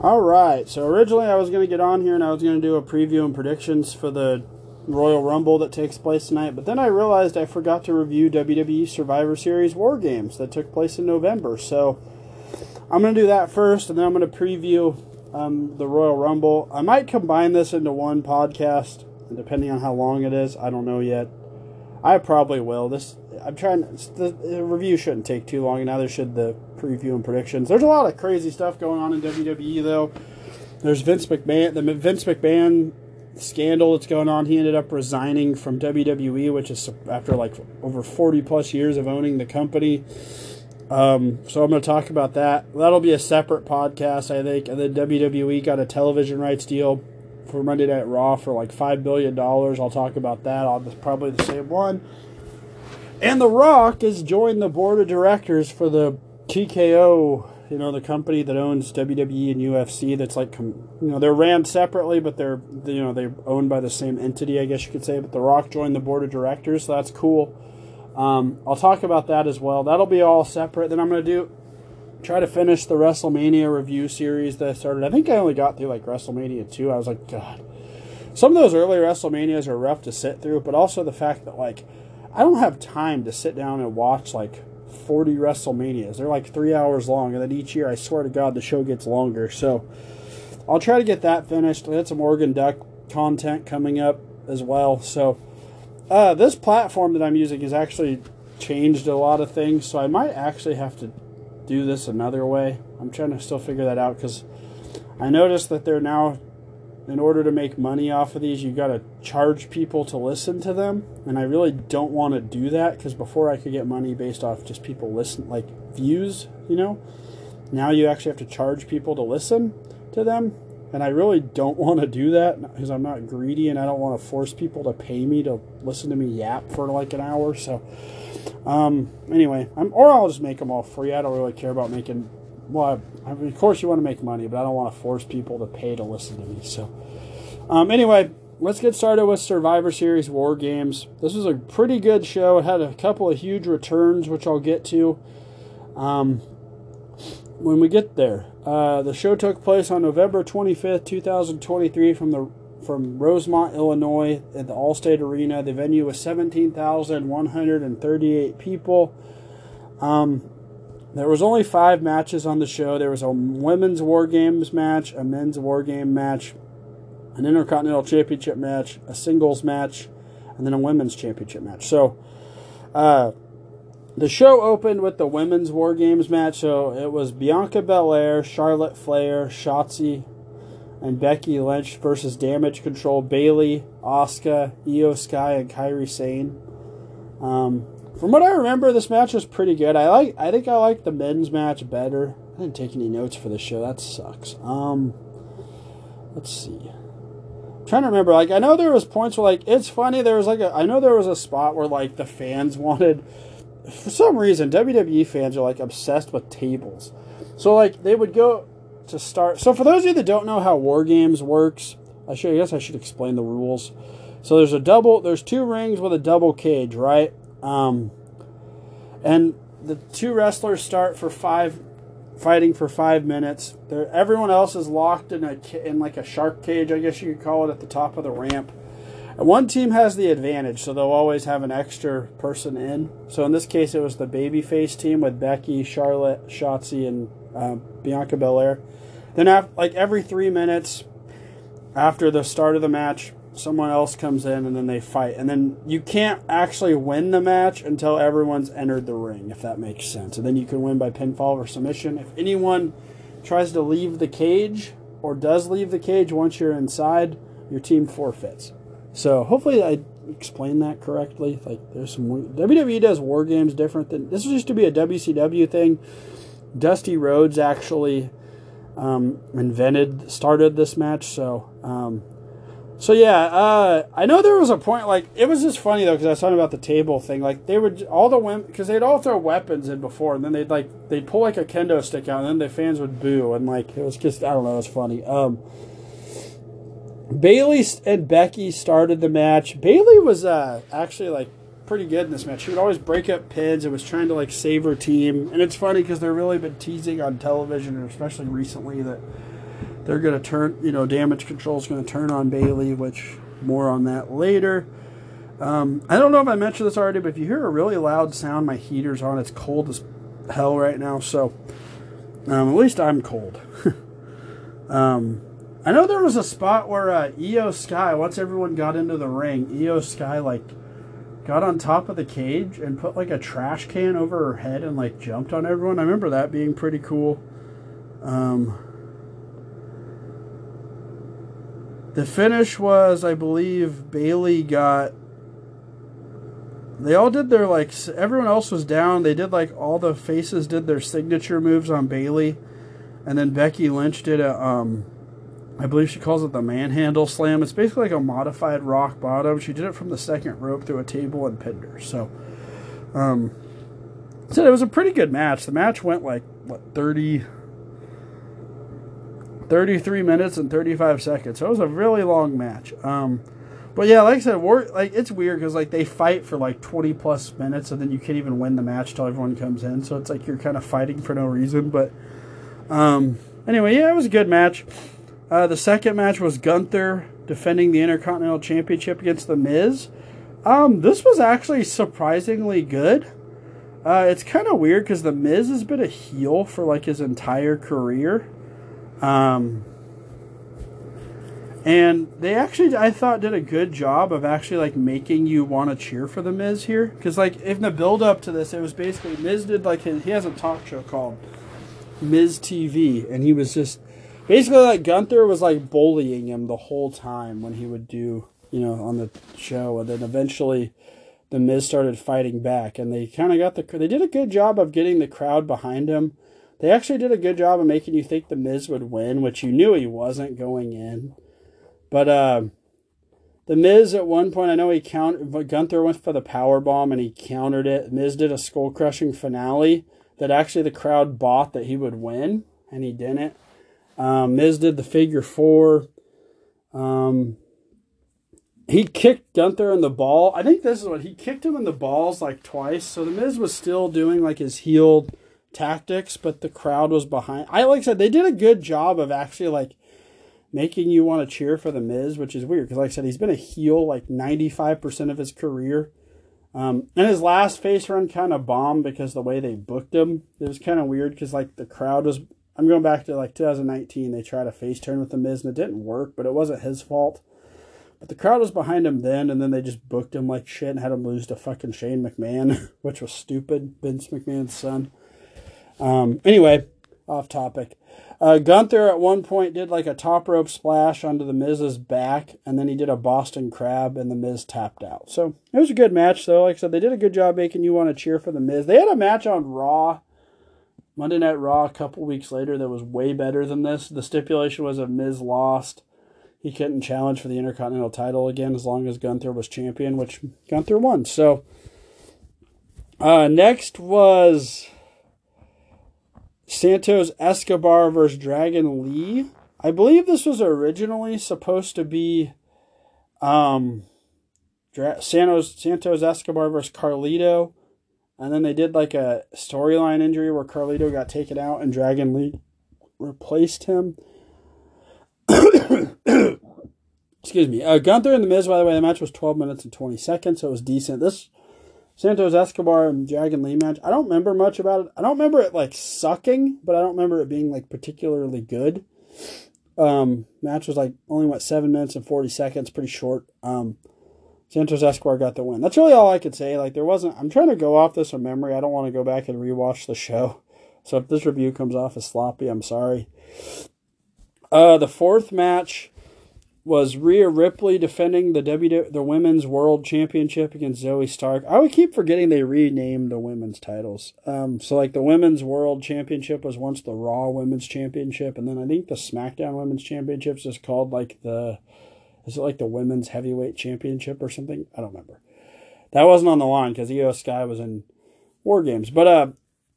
All right. So originally I was going to get on here and I was going to do a preview and predictions for the Royal Rumble that takes place tonight, but then I realized I forgot to review WWE Survivor Series War Games that took place in November. So I'm going to do that first, and then I'm going to preview um, the Royal Rumble. I might combine this into one podcast, depending on how long it is. I don't know yet. I probably will. This I'm trying. The, the review shouldn't take too long. Neither should the preview and predictions. There's a lot of crazy stuff going on in WWE though. There's Vince McMahon. The Vince McMahon scandal that's going on. He ended up resigning from WWE, which is after like over 40 plus years of owning the company. Um, so I'm going to talk about that. That'll be a separate podcast, I think. And then WWE got a television rights deal for Monday Night Raw for like five billion dollars. I'll talk about that on this probably the same one. And The Rock has joined the board of directors for the TKO, you know, the company that owns WWE and UFC. That's like, you know, they're ran separately, but they're, you know, they're owned by the same entity, I guess you could say. But The Rock joined the board of directors, so that's cool. Um, I'll talk about that as well. That'll be all separate. Then I'm going to do try to finish the WrestleMania review series that I started. I think I only got through like WrestleMania 2. I was like, God. Some of those early WrestleManias are rough to sit through, but also the fact that like I don't have time to sit down and watch like 40 WrestleManias. They're like three hours long, and then each year, I swear to God, the show gets longer. So I'll try to get that finished. We had some Oregon Duck content coming up as well. So uh, this platform that I'm using has actually changed a lot of things, so I might actually have to do this another way. I'm trying to still figure that out because I noticed that they're now, in order to make money off of these, you got to charge people to listen to them, and I really don't want to do that because before I could get money based off just people listen, like views, you know. Now you actually have to charge people to listen to them, and I really don't want to do that because I'm not greedy and I don't want to force people to pay me to listen to me yap for like an hour. So, um, anyway, I'm, or I'll just make them all free. I don't really care about making. Well, I of course you want to make money, but I don't want to force people to pay to listen to me. So, um, anyway, let's get started with Survivor Series War Games. This was a pretty good show. It had a couple of huge returns, which I'll get to. Um, when we get there. Uh, the show took place on November 25th, 2023, from the from Rosemont, Illinois, at the Allstate Arena. The venue was 17,138 people. Um, there was only five matches on the show. There was a women's War Games match, a men's War Game match, an Intercontinental Championship match, a singles match, and then a women's championship match. So, uh, the show opened with the women's War Games match. So it was Bianca Belair, Charlotte Flair, Shotzi, and Becky Lynch versus Damage Control, Bayley, Asuka, Iyo Sky, and Kairi Sane. Um, from what I remember, this match was pretty good. I like. I think I like the men's match better. I didn't take any notes for the show. That sucks. Um, let's see. I'm trying to remember. Like I know there was points where like it's funny. There was like a. I know there was a spot where like the fans wanted for some reason, WWE fans are like obsessed with tables. So like they would go to start. So for those of you that don't know how War Games works, I should I guess I should explain the rules. So there's a double. There's two rings with a double cage, right? Um, and the two wrestlers start for five, fighting for five minutes. They're, everyone else is locked in a in like a shark cage, I guess you could call it, at the top of the ramp. One team has the advantage, so they'll always have an extra person in. So in this case, it was the babyface team with Becky, Charlotte, Shotzi, and uh, Bianca Belair. Then, after, like every three minutes after the start of the match, someone else comes in and then they fight. And then you can't actually win the match until everyone's entered the ring, if that makes sense. And then you can win by pinfall or submission. If anyone tries to leave the cage or does leave the cage once you're inside, your team forfeits. So hopefully I explained that correctly. Like there's some WWE does war games different than this used to be a WCW thing. Dusty Rhodes actually um, invented started this match. So um, so yeah, uh, I know there was a point like it was just funny though because I was talking about the table thing. Like they would all the women because they'd all throw weapons in before, and then they'd like they'd pull like a kendo stick out, and then the fans would boo, and like it was just I don't know, it was funny. Um, Bayley and Becky started the match. Bayley was uh, actually like pretty good in this match. She would always break up pins and was trying to like save her team. And it's funny because they're really been teasing on television, and especially recently, that they're going to turn, you know, damage control is going to turn on Bayley, which more on that later. Um, I don't know if I mentioned this already, but if you hear a really loud sound, my heater's on. It's cold as hell right now, so um, at least I'm cold. um, I know there was a spot where uh, Iyo Sky, once everyone got into the ring, Iyo Sky like got on top of the cage and put like a trash can over her head and like jumped on everyone. I remember that being pretty cool. Um, the finish was, I believe, Bayley got. They all did their like. Everyone else was down. They did like all the faces did their signature moves on Bayley, and then Becky Lynch did a um I believe she calls it the manhandle slam. It's basically like a modified rock bottom. She did it from the second rope through a table and pinned her. So, um, so it was a pretty good match. The match went like what 30, 33 minutes and 35 seconds. So it was a really long match. Um, but yeah, like I said, war, like it's weird because like they fight for like 20 plus minutes and then you can't even win the match till everyone comes in. So it's like you're kind of fighting for no reason. But um, anyway, yeah, it was a good match. Uh, the second match was Gunther defending the Intercontinental Championship against The Miz. Um, this was actually surprisingly good. Uh, it's kind of weird because The Miz has been a heel for like his entire career. Um, and they actually, I thought, did a good job of actually like making you want to cheer for The Miz here. Because like in the build up to this, it was basically Miz did like his, he has a talk show called Miz TV, and he was just basically like Gunther was like bullying him the whole time when he would do you know on the show, and then eventually the Miz started fighting back, and they kind of got the they did a good job of getting the crowd behind him. They actually did a good job of making you think the Miz would win, which you knew he wasn't going in. But uh, the Miz at one point, I know he countered. Gunther went for the power bomb and he countered it. Miz did a skull crushing finale that actually the crowd bought that he would win, and he didn't. Um, Miz did the figure four. Um, he kicked Gunther in the ball. I think this is what he kicked him in the balls like twice. So the Miz was still doing like his heel tactics, but the crowd was behind. I like I said they did a good job of actually like making you want to cheer for the Miz, which is weird because like I said he's been a heel like ninety five percent of his career. Um, and his last face run kind of bombed because the way they booked him. It was kind of weird because like the crowd was I'm going back to like 2019. They tried a face turn with the Miz and it didn't work, but it wasn't his fault. But the crowd was behind him then, and then they just booked him like shit and had him lose to fucking Shane McMahon, which was stupid. Vince McMahon's son. Um, anyway, off topic. Uh, Gunther at one point did like a top rope splash onto the Miz's back, and then he did a Boston Crab, and the Miz tapped out. So it was a good match, though. Like I said, they did a good job making you want to cheer for the Miz. They had a match on Raw Monday Night Raw a couple weeks later that was way better than this. The stipulation was if Miz lost, he couldn't challenge for the Intercontinental title again as long as Gunther was champion, which Gunther won. So uh, next was Santos Escobar versus Dragon Lee. I believe this was originally supposed to be um, Santos Santos Escobar versus Carlito. And then they did like a storyline injury where Carlito got taken out and Dragon Lee replaced him. Excuse me. Uh, Gunther and The Miz, by the way, the match was 12 minutes and 20 seconds, so it was decent. This Santos Escobar and Dragon Lee match, I don't remember much about it. I don't remember it like sucking, but I don't remember it being like particularly good. Um, match was like only what seven minutes and 40 seconds, pretty short. Um, Santos Escobar got the win. That's really all I could say. Like there wasn't. I'm trying to go off this from memory. I don't want to go back and rewatch the show. So if this review comes off as sloppy, I'm sorry. Uh, the fourth match was Rhea Ripley defending the W the Women's World Championship against Zoey Stark. I would keep forgetting they renamed the women's titles. Um, so like the Women's World Championship was once the Raw Women's Championship, and then I think the SmackDown Women's Championships is called like the is it like the women's heavyweight championship or something? I don't remember. That wasn't on the line because Iyo Sky was in War Games. But uh,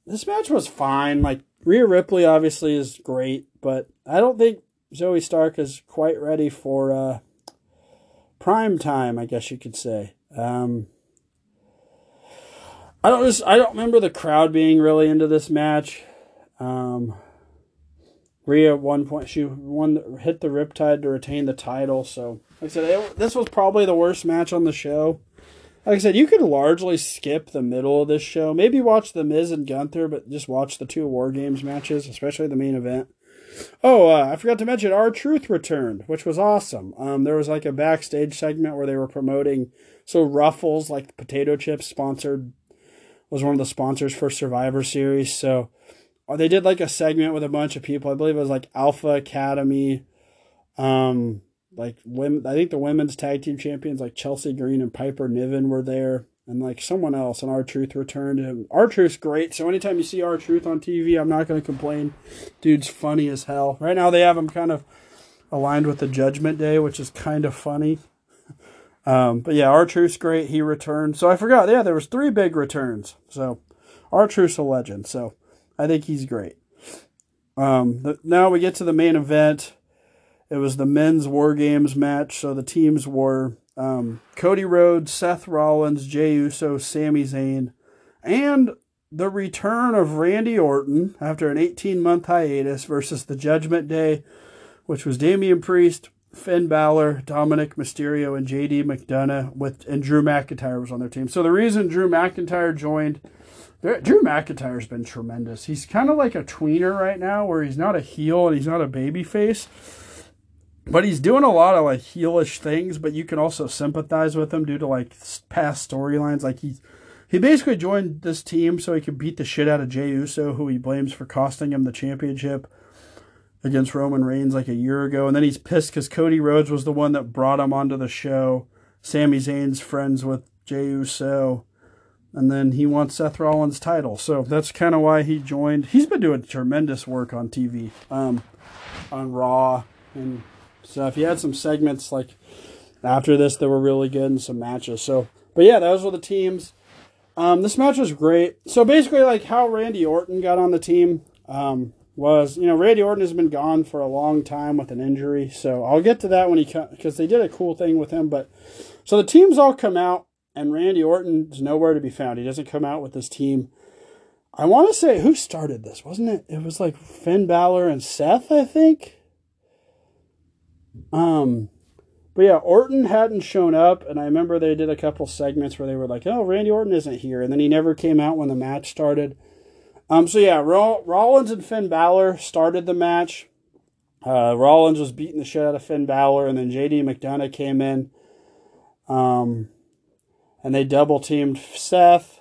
this match was fine. Like Rhea Ripley obviously is great, but I don't think Zoey Stark is quite ready for uh, prime time. I guess you could say. Um, I don't just I don't remember the crowd being really into this match. Um, Rhea at one point she won hit the Riptide to retain the title. So like I said, it, this was probably the worst match on the show. Like I said, you could largely skip the middle of this show. Maybe watch the Miz and Gunther, but just watch the two War Games matches, especially the main event. Oh, uh, I forgot to mention R-Truth returned, which was awesome. Um, there was like a backstage segment where they were promoting so Ruffles, like the potato chips, sponsored was one of the sponsors for Survivor Series. So uh, they did like a segment with a bunch of people. I believe it was like Alpha Academy, um, like women. I think the women's tag team champions like Chelsea Green and Piper Niven were there, and like someone else. And R-Truth returned. And R-Truth's great. So anytime you see R-Truth on TV, I'm not going to complain. Dude's funny as hell. Right now they have him kind of aligned with the Judgment Day, which is kind of funny. Um, but yeah, R-Truth's great. He returned. So I forgot. Yeah, there was three big returns. So R-Truth's a legend. So I think he's great. Um, the, now we get to the main event. It was the men's War Games match. So the teams were um, Cody Rhodes, Seth Rollins, Jey Uso, Sami Zayn, and the return of Randy Orton after an 18 month hiatus versus the Judgment Day, which was Damian Priest, Finn Balor, Dominic Mysterio, and JD McDonagh with and Drew McIntyre was on their team. So the reason Drew McIntyre joined Drew McIntyre's been tremendous. He's kind of like a tweener right now where he's not a heel and he's not a baby face. But he's doing a lot of like heelish things, but you can also sympathize with him due to like past storylines. Like he he basically joined this team so he could beat the shit out of Jey Uso, who he blames for costing him the championship against Roman Reigns like a year ago. And then he's pissed because Cody Rhodes was the one that brought him onto the show. Sami Zayn's friends with Jey Uso. And then he wants Seth Rollins' title. So that's kind of why he joined. He's been doing tremendous work on TV, um, on Raw and stuff. you had some segments like after this that were really good and some matches. So, but yeah, those were the teams. Um, this match was great. So basically, like how Randy Orton got on the team. Um, was, you know, Randy Orton has been gone for a long time with an injury. So I'll get to that when he because they did a cool thing with him. But so the teams all come out, and Randy Orton is nowhere to be found. He doesn't come out with his team. I want to say who started this, wasn't it? It was like Finn Balor and Seth, I think. Um, but yeah, Orton hadn't shown up, and I remember they did a couple segments where they were like, "Oh, Randy Orton isn't here," and then he never came out when the match started. Um, so yeah, Rollins and Finn Balor started the match. Uh, Rollins was beating the shit out of Finn Balor, and then JD McDonagh came in. Um, and they double teamed Seth.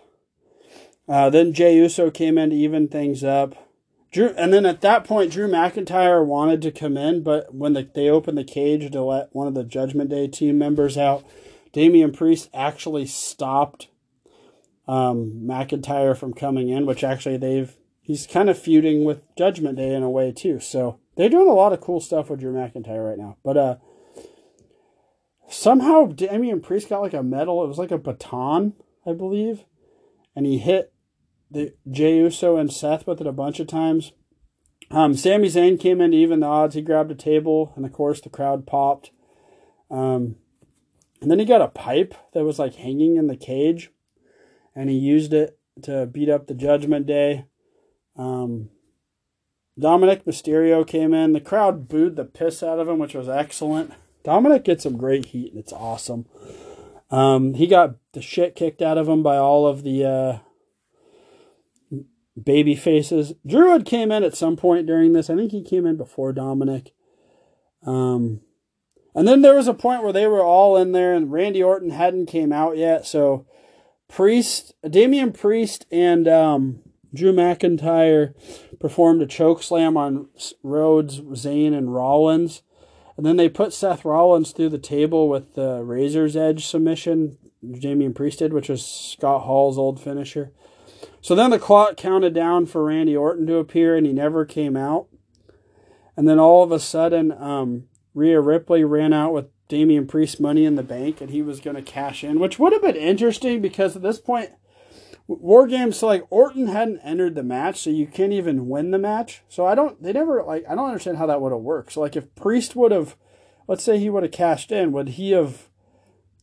Uh, then Jey Uso came in to even things up. Drew, and then at that point, Drew McIntyre wanted to come in, but when the, they opened the cage to let one of the Judgment Day team members out, Damian Priest actually stopped um, McIntyre from coming in, which actually they've he's kind of feuding with Judgment Day in a way too. So they're doing a lot of cool stuff with Drew McIntyre right now. But uh, somehow Damian Priest got like a medal. It was like a baton, I believe, and he hit the Jey Uso and Seth with it a bunch of times. Um, Sami Zayn came in to even the odds. He grabbed a table, and of course the crowd popped. Um, and then he got a pipe that was like hanging in the cage and he used it to beat up the Judgment Day. Um, Dominic Mysterio came in. The crowd booed the piss out of him, which was excellent. Dominic gets some great heat, and it's awesome. Um, he got the shit kicked out of him by all of the uh, baby faces. Druid came in at some point during this. I think he came in before Dominic. Um, and then there was a point where they were all in there, and Randy Orton hadn't came out yet, so Priest, Damian Priest, and um, Drew McIntyre performed a choke slam on Rhodes, Zayn, and Rollins. And then they put Seth Rollins through the table with the Razor's Edge submission, Damian Priest did, which was Scott Hall's old finisher. So then the clock counted down for Randy Orton to appear, and he never came out. And then all of a sudden, um, Rhea Ripley ran out with Damian Priest money in the bank and he was going to cash in, which would have been interesting because at this point, War Games, like Orton hadn't entered the match, so you can't even win the match. So I don't, they never, like, I don't understand how that would have worked. So, like, if Priest would have, let's say he would have cashed in, would he have,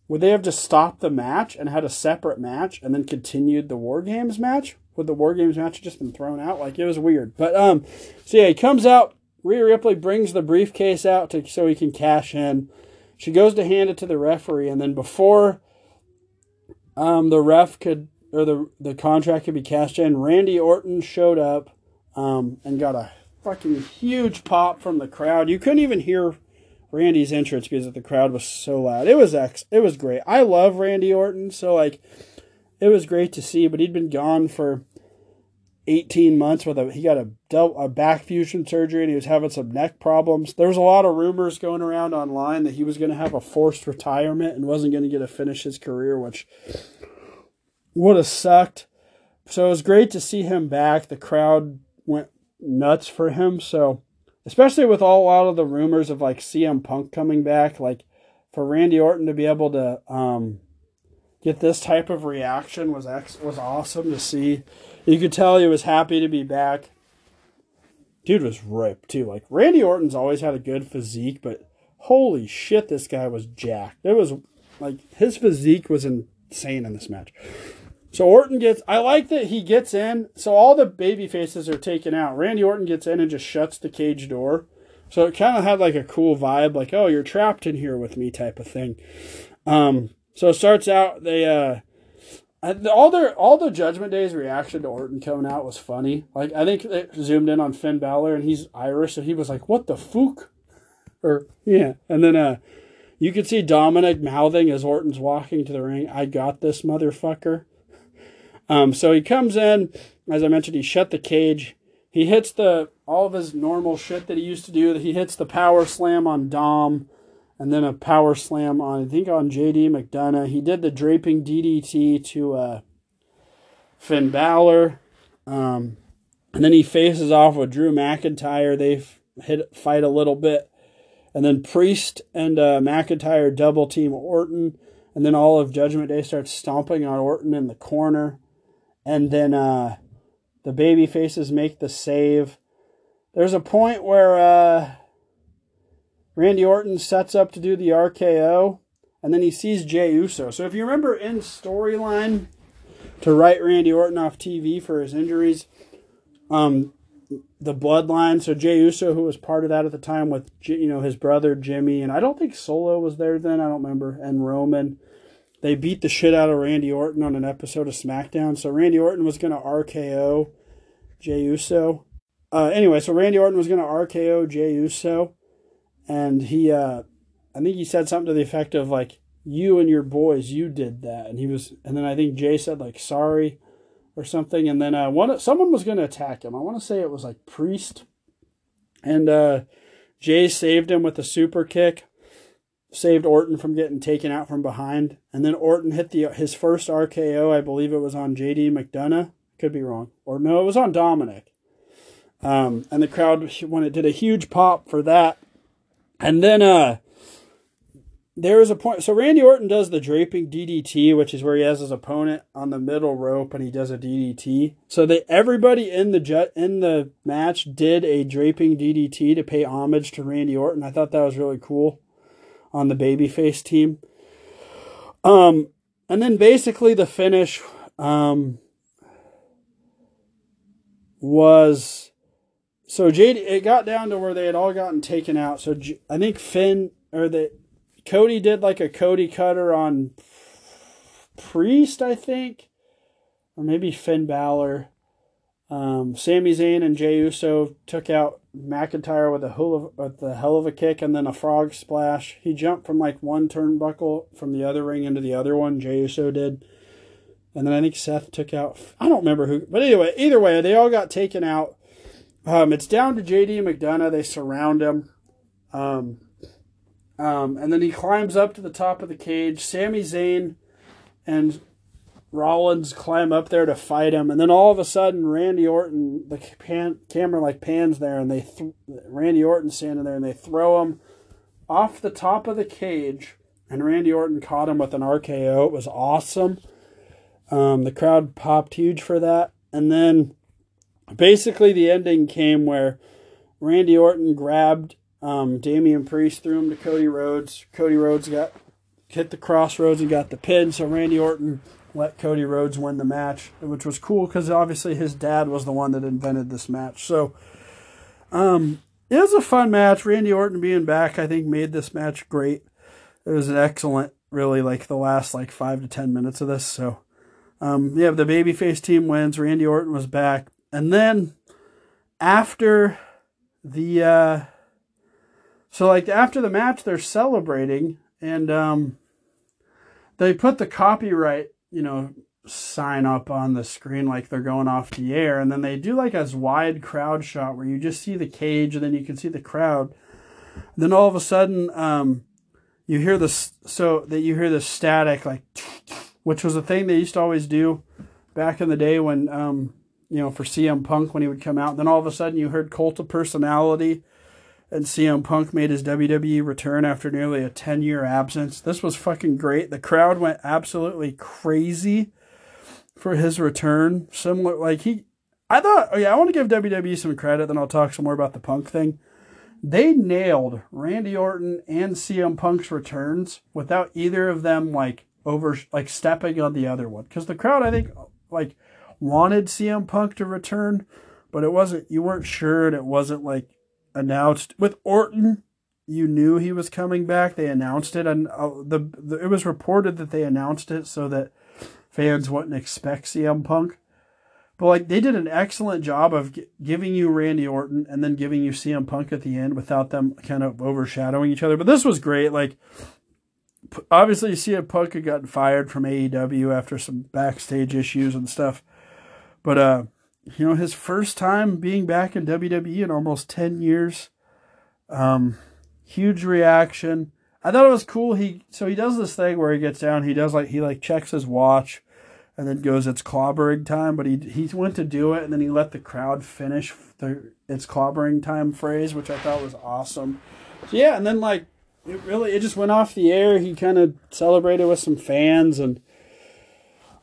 would they have just stopped the match and had a separate match and then continued the War Games match? Would the War Games match have just been thrown out? Like, it was weird. But, um, so yeah, he comes out Rhea Ripley brings the briefcase out to, so he can cash in. She goes to hand it to the referee, and then before um, the ref could or the the contract could be cashed in, Randy Orton showed up um, and got a fucking huge pop from the crowd. You couldn't even hear Randy's entrance because the crowd was so loud. It was ex- it was great. I love Randy Orton, so like it was great to see. But he'd been gone for 18 months with a he got a a back fusion surgery and he was having some neck problems. There was a lot of rumors going around online that he was going to have a forced retirement and wasn't going to get to finish his career, which would have sucked. So it was great to see him back. The crowd went nuts for him. So especially with all lot of the rumors of like CM Punk coming back, like for Randy Orton to be able to um, get this type of reaction was ex- was awesome to see. You could tell he was happy to be back. Dude was ripped too. Like Randy Orton's always had a good physique, but holy shit, this guy was jacked. It was like his physique was insane in this match. So Orton gets. I like that he gets in. So all the baby faces are taken out. Randy Orton gets in and just shuts the cage door. So it kind of had like a cool vibe, like "Oh, you're trapped in here with me" type of thing. Um, so it starts out they uh, all their all the Judgment Day's reaction to Orton coming out was funny. Like I think they zoomed in on Finn Balor and he's Irish, and he was like, "What the fook," or yeah, and then uh, you could see Dominic mouthing as Orton's walking to the ring, "I got this motherfucker." Um, so he comes in, as I mentioned, he shut the cage. He hits the all of his normal shit that he used to do. He hits the power slam on Dom, and then a power slam on I think on JD McDonagh. He did the draping DDT to uh, Finn Balor, um, and then he faces off with Drew McIntyre. They hit fight a little bit, and then Priest and uh, McIntyre double team Orton, and then all of Judgment Day starts stomping on Orton in the corner and then uh, the baby faces make the save. There's a point where uh, Randy Orton sets up to do the RKO, and then he sees Jey Uso. So if you remember in storyline to write Randy Orton off TV for his injuries, um, the bloodline. So Jey Uso, who was part of that at the time with you know his brother Jimmy, and I don't think Solo was there then. I don't remember, and Roman. They beat the shit out of Randy Orton on an episode of SmackDown. So Randy Orton was going to RKO Jey Uso. Uh, anyway, so Randy Orton was going to RKO Jey Uso, and he, uh, I think he said something to the effect of like, "You and your boys, you did that," and he was, and then I think Jey said like, "Sorry," or something, and then uh, one someone was going to attack him. I want to say it was like Priest, and uh, Jey saved him with a super kick saved Orton from getting taken out from behind. And then Orton hit the his first RKO, I believe it was on JD McDonagh. Could be wrong. Or no, it was on Dominic. Um, and the crowd when it did a huge pop for that. And then uh there was a point so Randy Orton does the draping DDT, which is where he has his opponent on the middle rope and he does a DDT. So that everybody in the in the match did a draping DDT to pay homage to Randy Orton. I thought that was really cool on the babyface team. Um, and then basically the finish um, was so JD. It got down to where they had all gotten taken out. So J- I think Finn or the Cody did like a Cody cutter on Priest, I think, or maybe Finn Balor. Um, Sami Zayn and Jey Uso took out McIntyre with a hell of, with a hell of a kick and then a frog splash. He jumped from like one turnbuckle from the other ring into the other one. Jey Uso did, and then I think Seth took out. I don't remember who, but anyway, either way, they all got taken out. Um, it's down to JD McDonagh. They surround him, um, um, and then he climbs up to the top of the cage. Sami Zayn and Rollins climb up there to fight him, and then all of a sudden, Randy Orton, the pan, camera like pans there, and they th- Randy Orton standing there, and they throw him off the top of the cage, and Randy Orton caught him with an RKO. It was awesome. Um, the crowd popped huge for that, and then basically the ending came where Randy Orton grabbed um, Damian Priest, threw him to Cody Rhodes. Cody Rhodes got hit the Cross Rhodes and got the pin, so Randy Orton let Cody Rhodes win the match, which was cool because obviously his dad was the one that invented this match. So, um, it was a fun match. Randy Orton being back, I think, made this match great. It was an excellent, really, like the last like five to ten minutes of this. So, um, yeah, the babyface team wins. Randy Orton was back, and then after the, uh, so like after the match, they're celebrating, and um, they put the copyright, you know, sign up on the screen like they're going off the air and then they do like a wide crowd shot where you just see the cage and then you can see the crowd. Then all of a sudden um, you hear this so that you hear the static like which was a thing they used to always do back in the day when um, you know for CM Punk when he would come out. And then all of a sudden you heard cult of personality and CM Punk made his WWE return after nearly a 10 year absence. This was fucking great. The crowd went absolutely crazy for his return. Similar, like he, I thought, oh yeah, I want to give WWE some credit. Then I'll talk some more about the Punk thing. They nailed Randy Orton and CM Punk's returns without either of them like over like stepping on the other one. Because the crowd, I think, like wanted CM Punk to return, but it wasn't. You weren't sure, and it wasn't like announced with Orton. You knew he was coming back. They announced it, and uh, the, the it was reported that they announced it so that fans wouldn't expect CM Punk. But like they did an excellent job of g- giving you Randy Orton and then giving you CM Punk at the end without them kind of overshadowing each other. But this was great. Like obviously CM Punk had gotten fired from AEW after some backstage issues and stuff. But uh you know his first time being back in WWE in almost 10 years. Um huge reaction. I thought it was cool. He so he does this thing where he gets down. He does like he like checks his watch, and then goes it's clobbering time. But he he went to do it, and then he let the crowd finish the it's clobbering time phrase, which I thought was awesome. So yeah, and then like it really it just went off the air. He kind of celebrated with some fans, and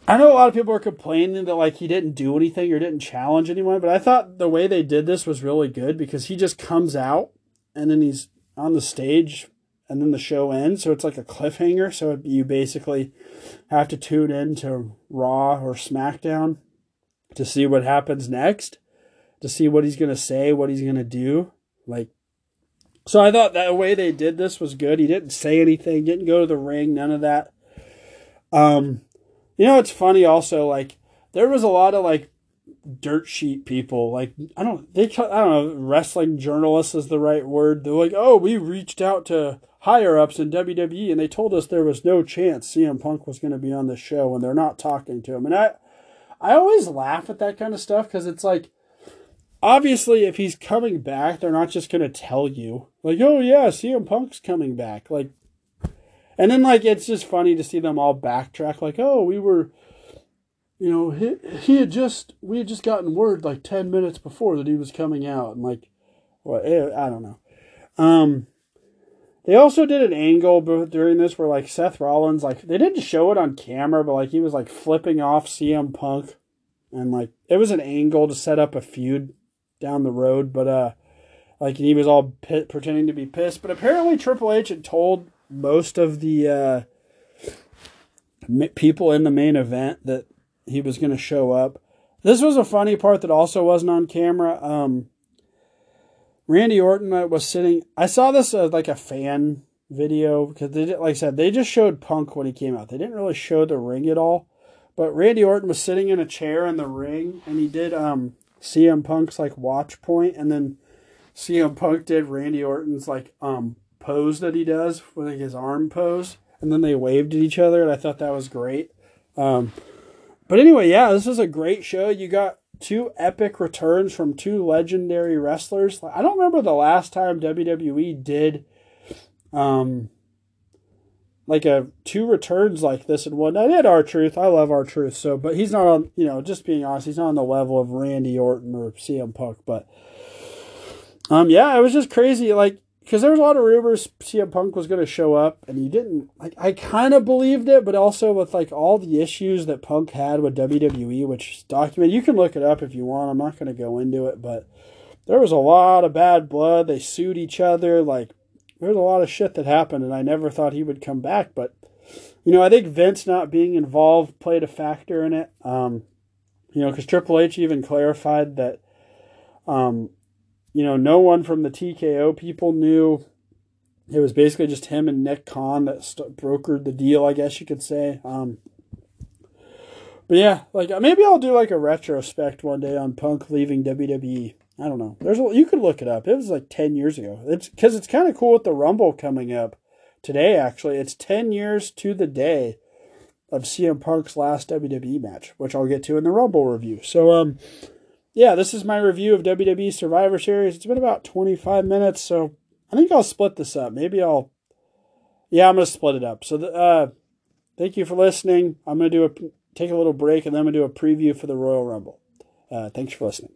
I know a lot of people are complaining that like he didn't do anything or didn't challenge anyone. But I thought the way they did this was really good because he just comes out and then he's on the stage and then the show ends. So it's like a cliffhanger. So you basically have to tune in to Raw or SmackDown to see what happens next, to see what he's going to say, what he's going to do. Like, so I thought that the way they did this was good. He didn't say anything, didn't go to the ring, none of that. Um, you know, it's funny also, like, there was a lot of like dirt sheet people. Like I don't they I don't know wrestling journalists is the right word. They're like, oh, we reached out to higher ups in WWE, and they told us there was no chance CM Punk was going to be on the show, and they're not talking to him. And I, I always laugh at that kind of stuff because it's like, obviously, if he's coming back, they're not just going to tell you like, oh yeah, CM Punk's coming back, like. And then, like, it's just funny to see them all backtrack, like, oh, we were, you know, he, he had just, we had just gotten word like 10 minutes before that he was coming out. And, like, well, eh, I don't know. Um, they also did an angle during this where like Seth Rollins, like they didn't show it on camera, but like he was like flipping off CM Punk, and like it was an angle to set up a feud down the road. But uh, like he was all pit, pretending to be pissed. But apparently Triple H had told most of the uh, people in the main event that he was going to show up. This was a funny part that also wasn't on camera. Um, Randy Orton uh, was sitting. I saw this as like a fan video because they did, like I said, they just showed Punk when he came out. They didn't really show the ring at all. But Randy Orton was sitting in a chair in the ring, and he did um CM Punk's like watch point, and then CM Punk did Randy Orton's like um pose that he does with like his arm pose, and then they waved at each other, and I thought that was great. Um, but anyway, yeah, this was a great show. You got two epic returns from two legendary wrestlers. I don't remember the last time WWE did um like a two returns like this and one. I did R-Truth. I love R-Truth. So, but he's not on. You know, just being honest, he's not on the level of Randy Orton or CM Punk. But um, yeah, it was just crazy. Like because there was a lot of rumors CM Punk was going to show up, and he didn't. Like I kind of believed it, but also with like all the issues that Punk had with WWE, which is documented. You can look it up if you want. I'm not going to go into it, but there was a lot of bad blood. They sued each other. Like there's a lot of shit that happened, and I never thought he would come back. But you know, I think Vince not being involved played a factor in it. Um, you know, because Triple H even clarified that um, you know, no one from the TKO people knew. It was basically just him and Nick Khan that st- brokered the deal, I guess you could say. Um, but yeah, like maybe I'll do like a retrospect one day on Punk leaving WWE. I don't know. There's a, you could look it up. It was like ten years ago. It's because it's kind of cool with the Rumble coming up today. Actually, it's ten years to the day of CM Punk's last WWE match, which I'll get to in the Rumble review. So, um, yeah, this is my review of WWE Survivor Series. It's been about 25 minutes, so I think I'll split this up. Maybe I'll, yeah, I'm gonna split it up. So, uh, thank you for listening. I'm gonna do a take a little break, and then I'm gonna do a preview for the Royal Rumble. Uh, thanks for listening.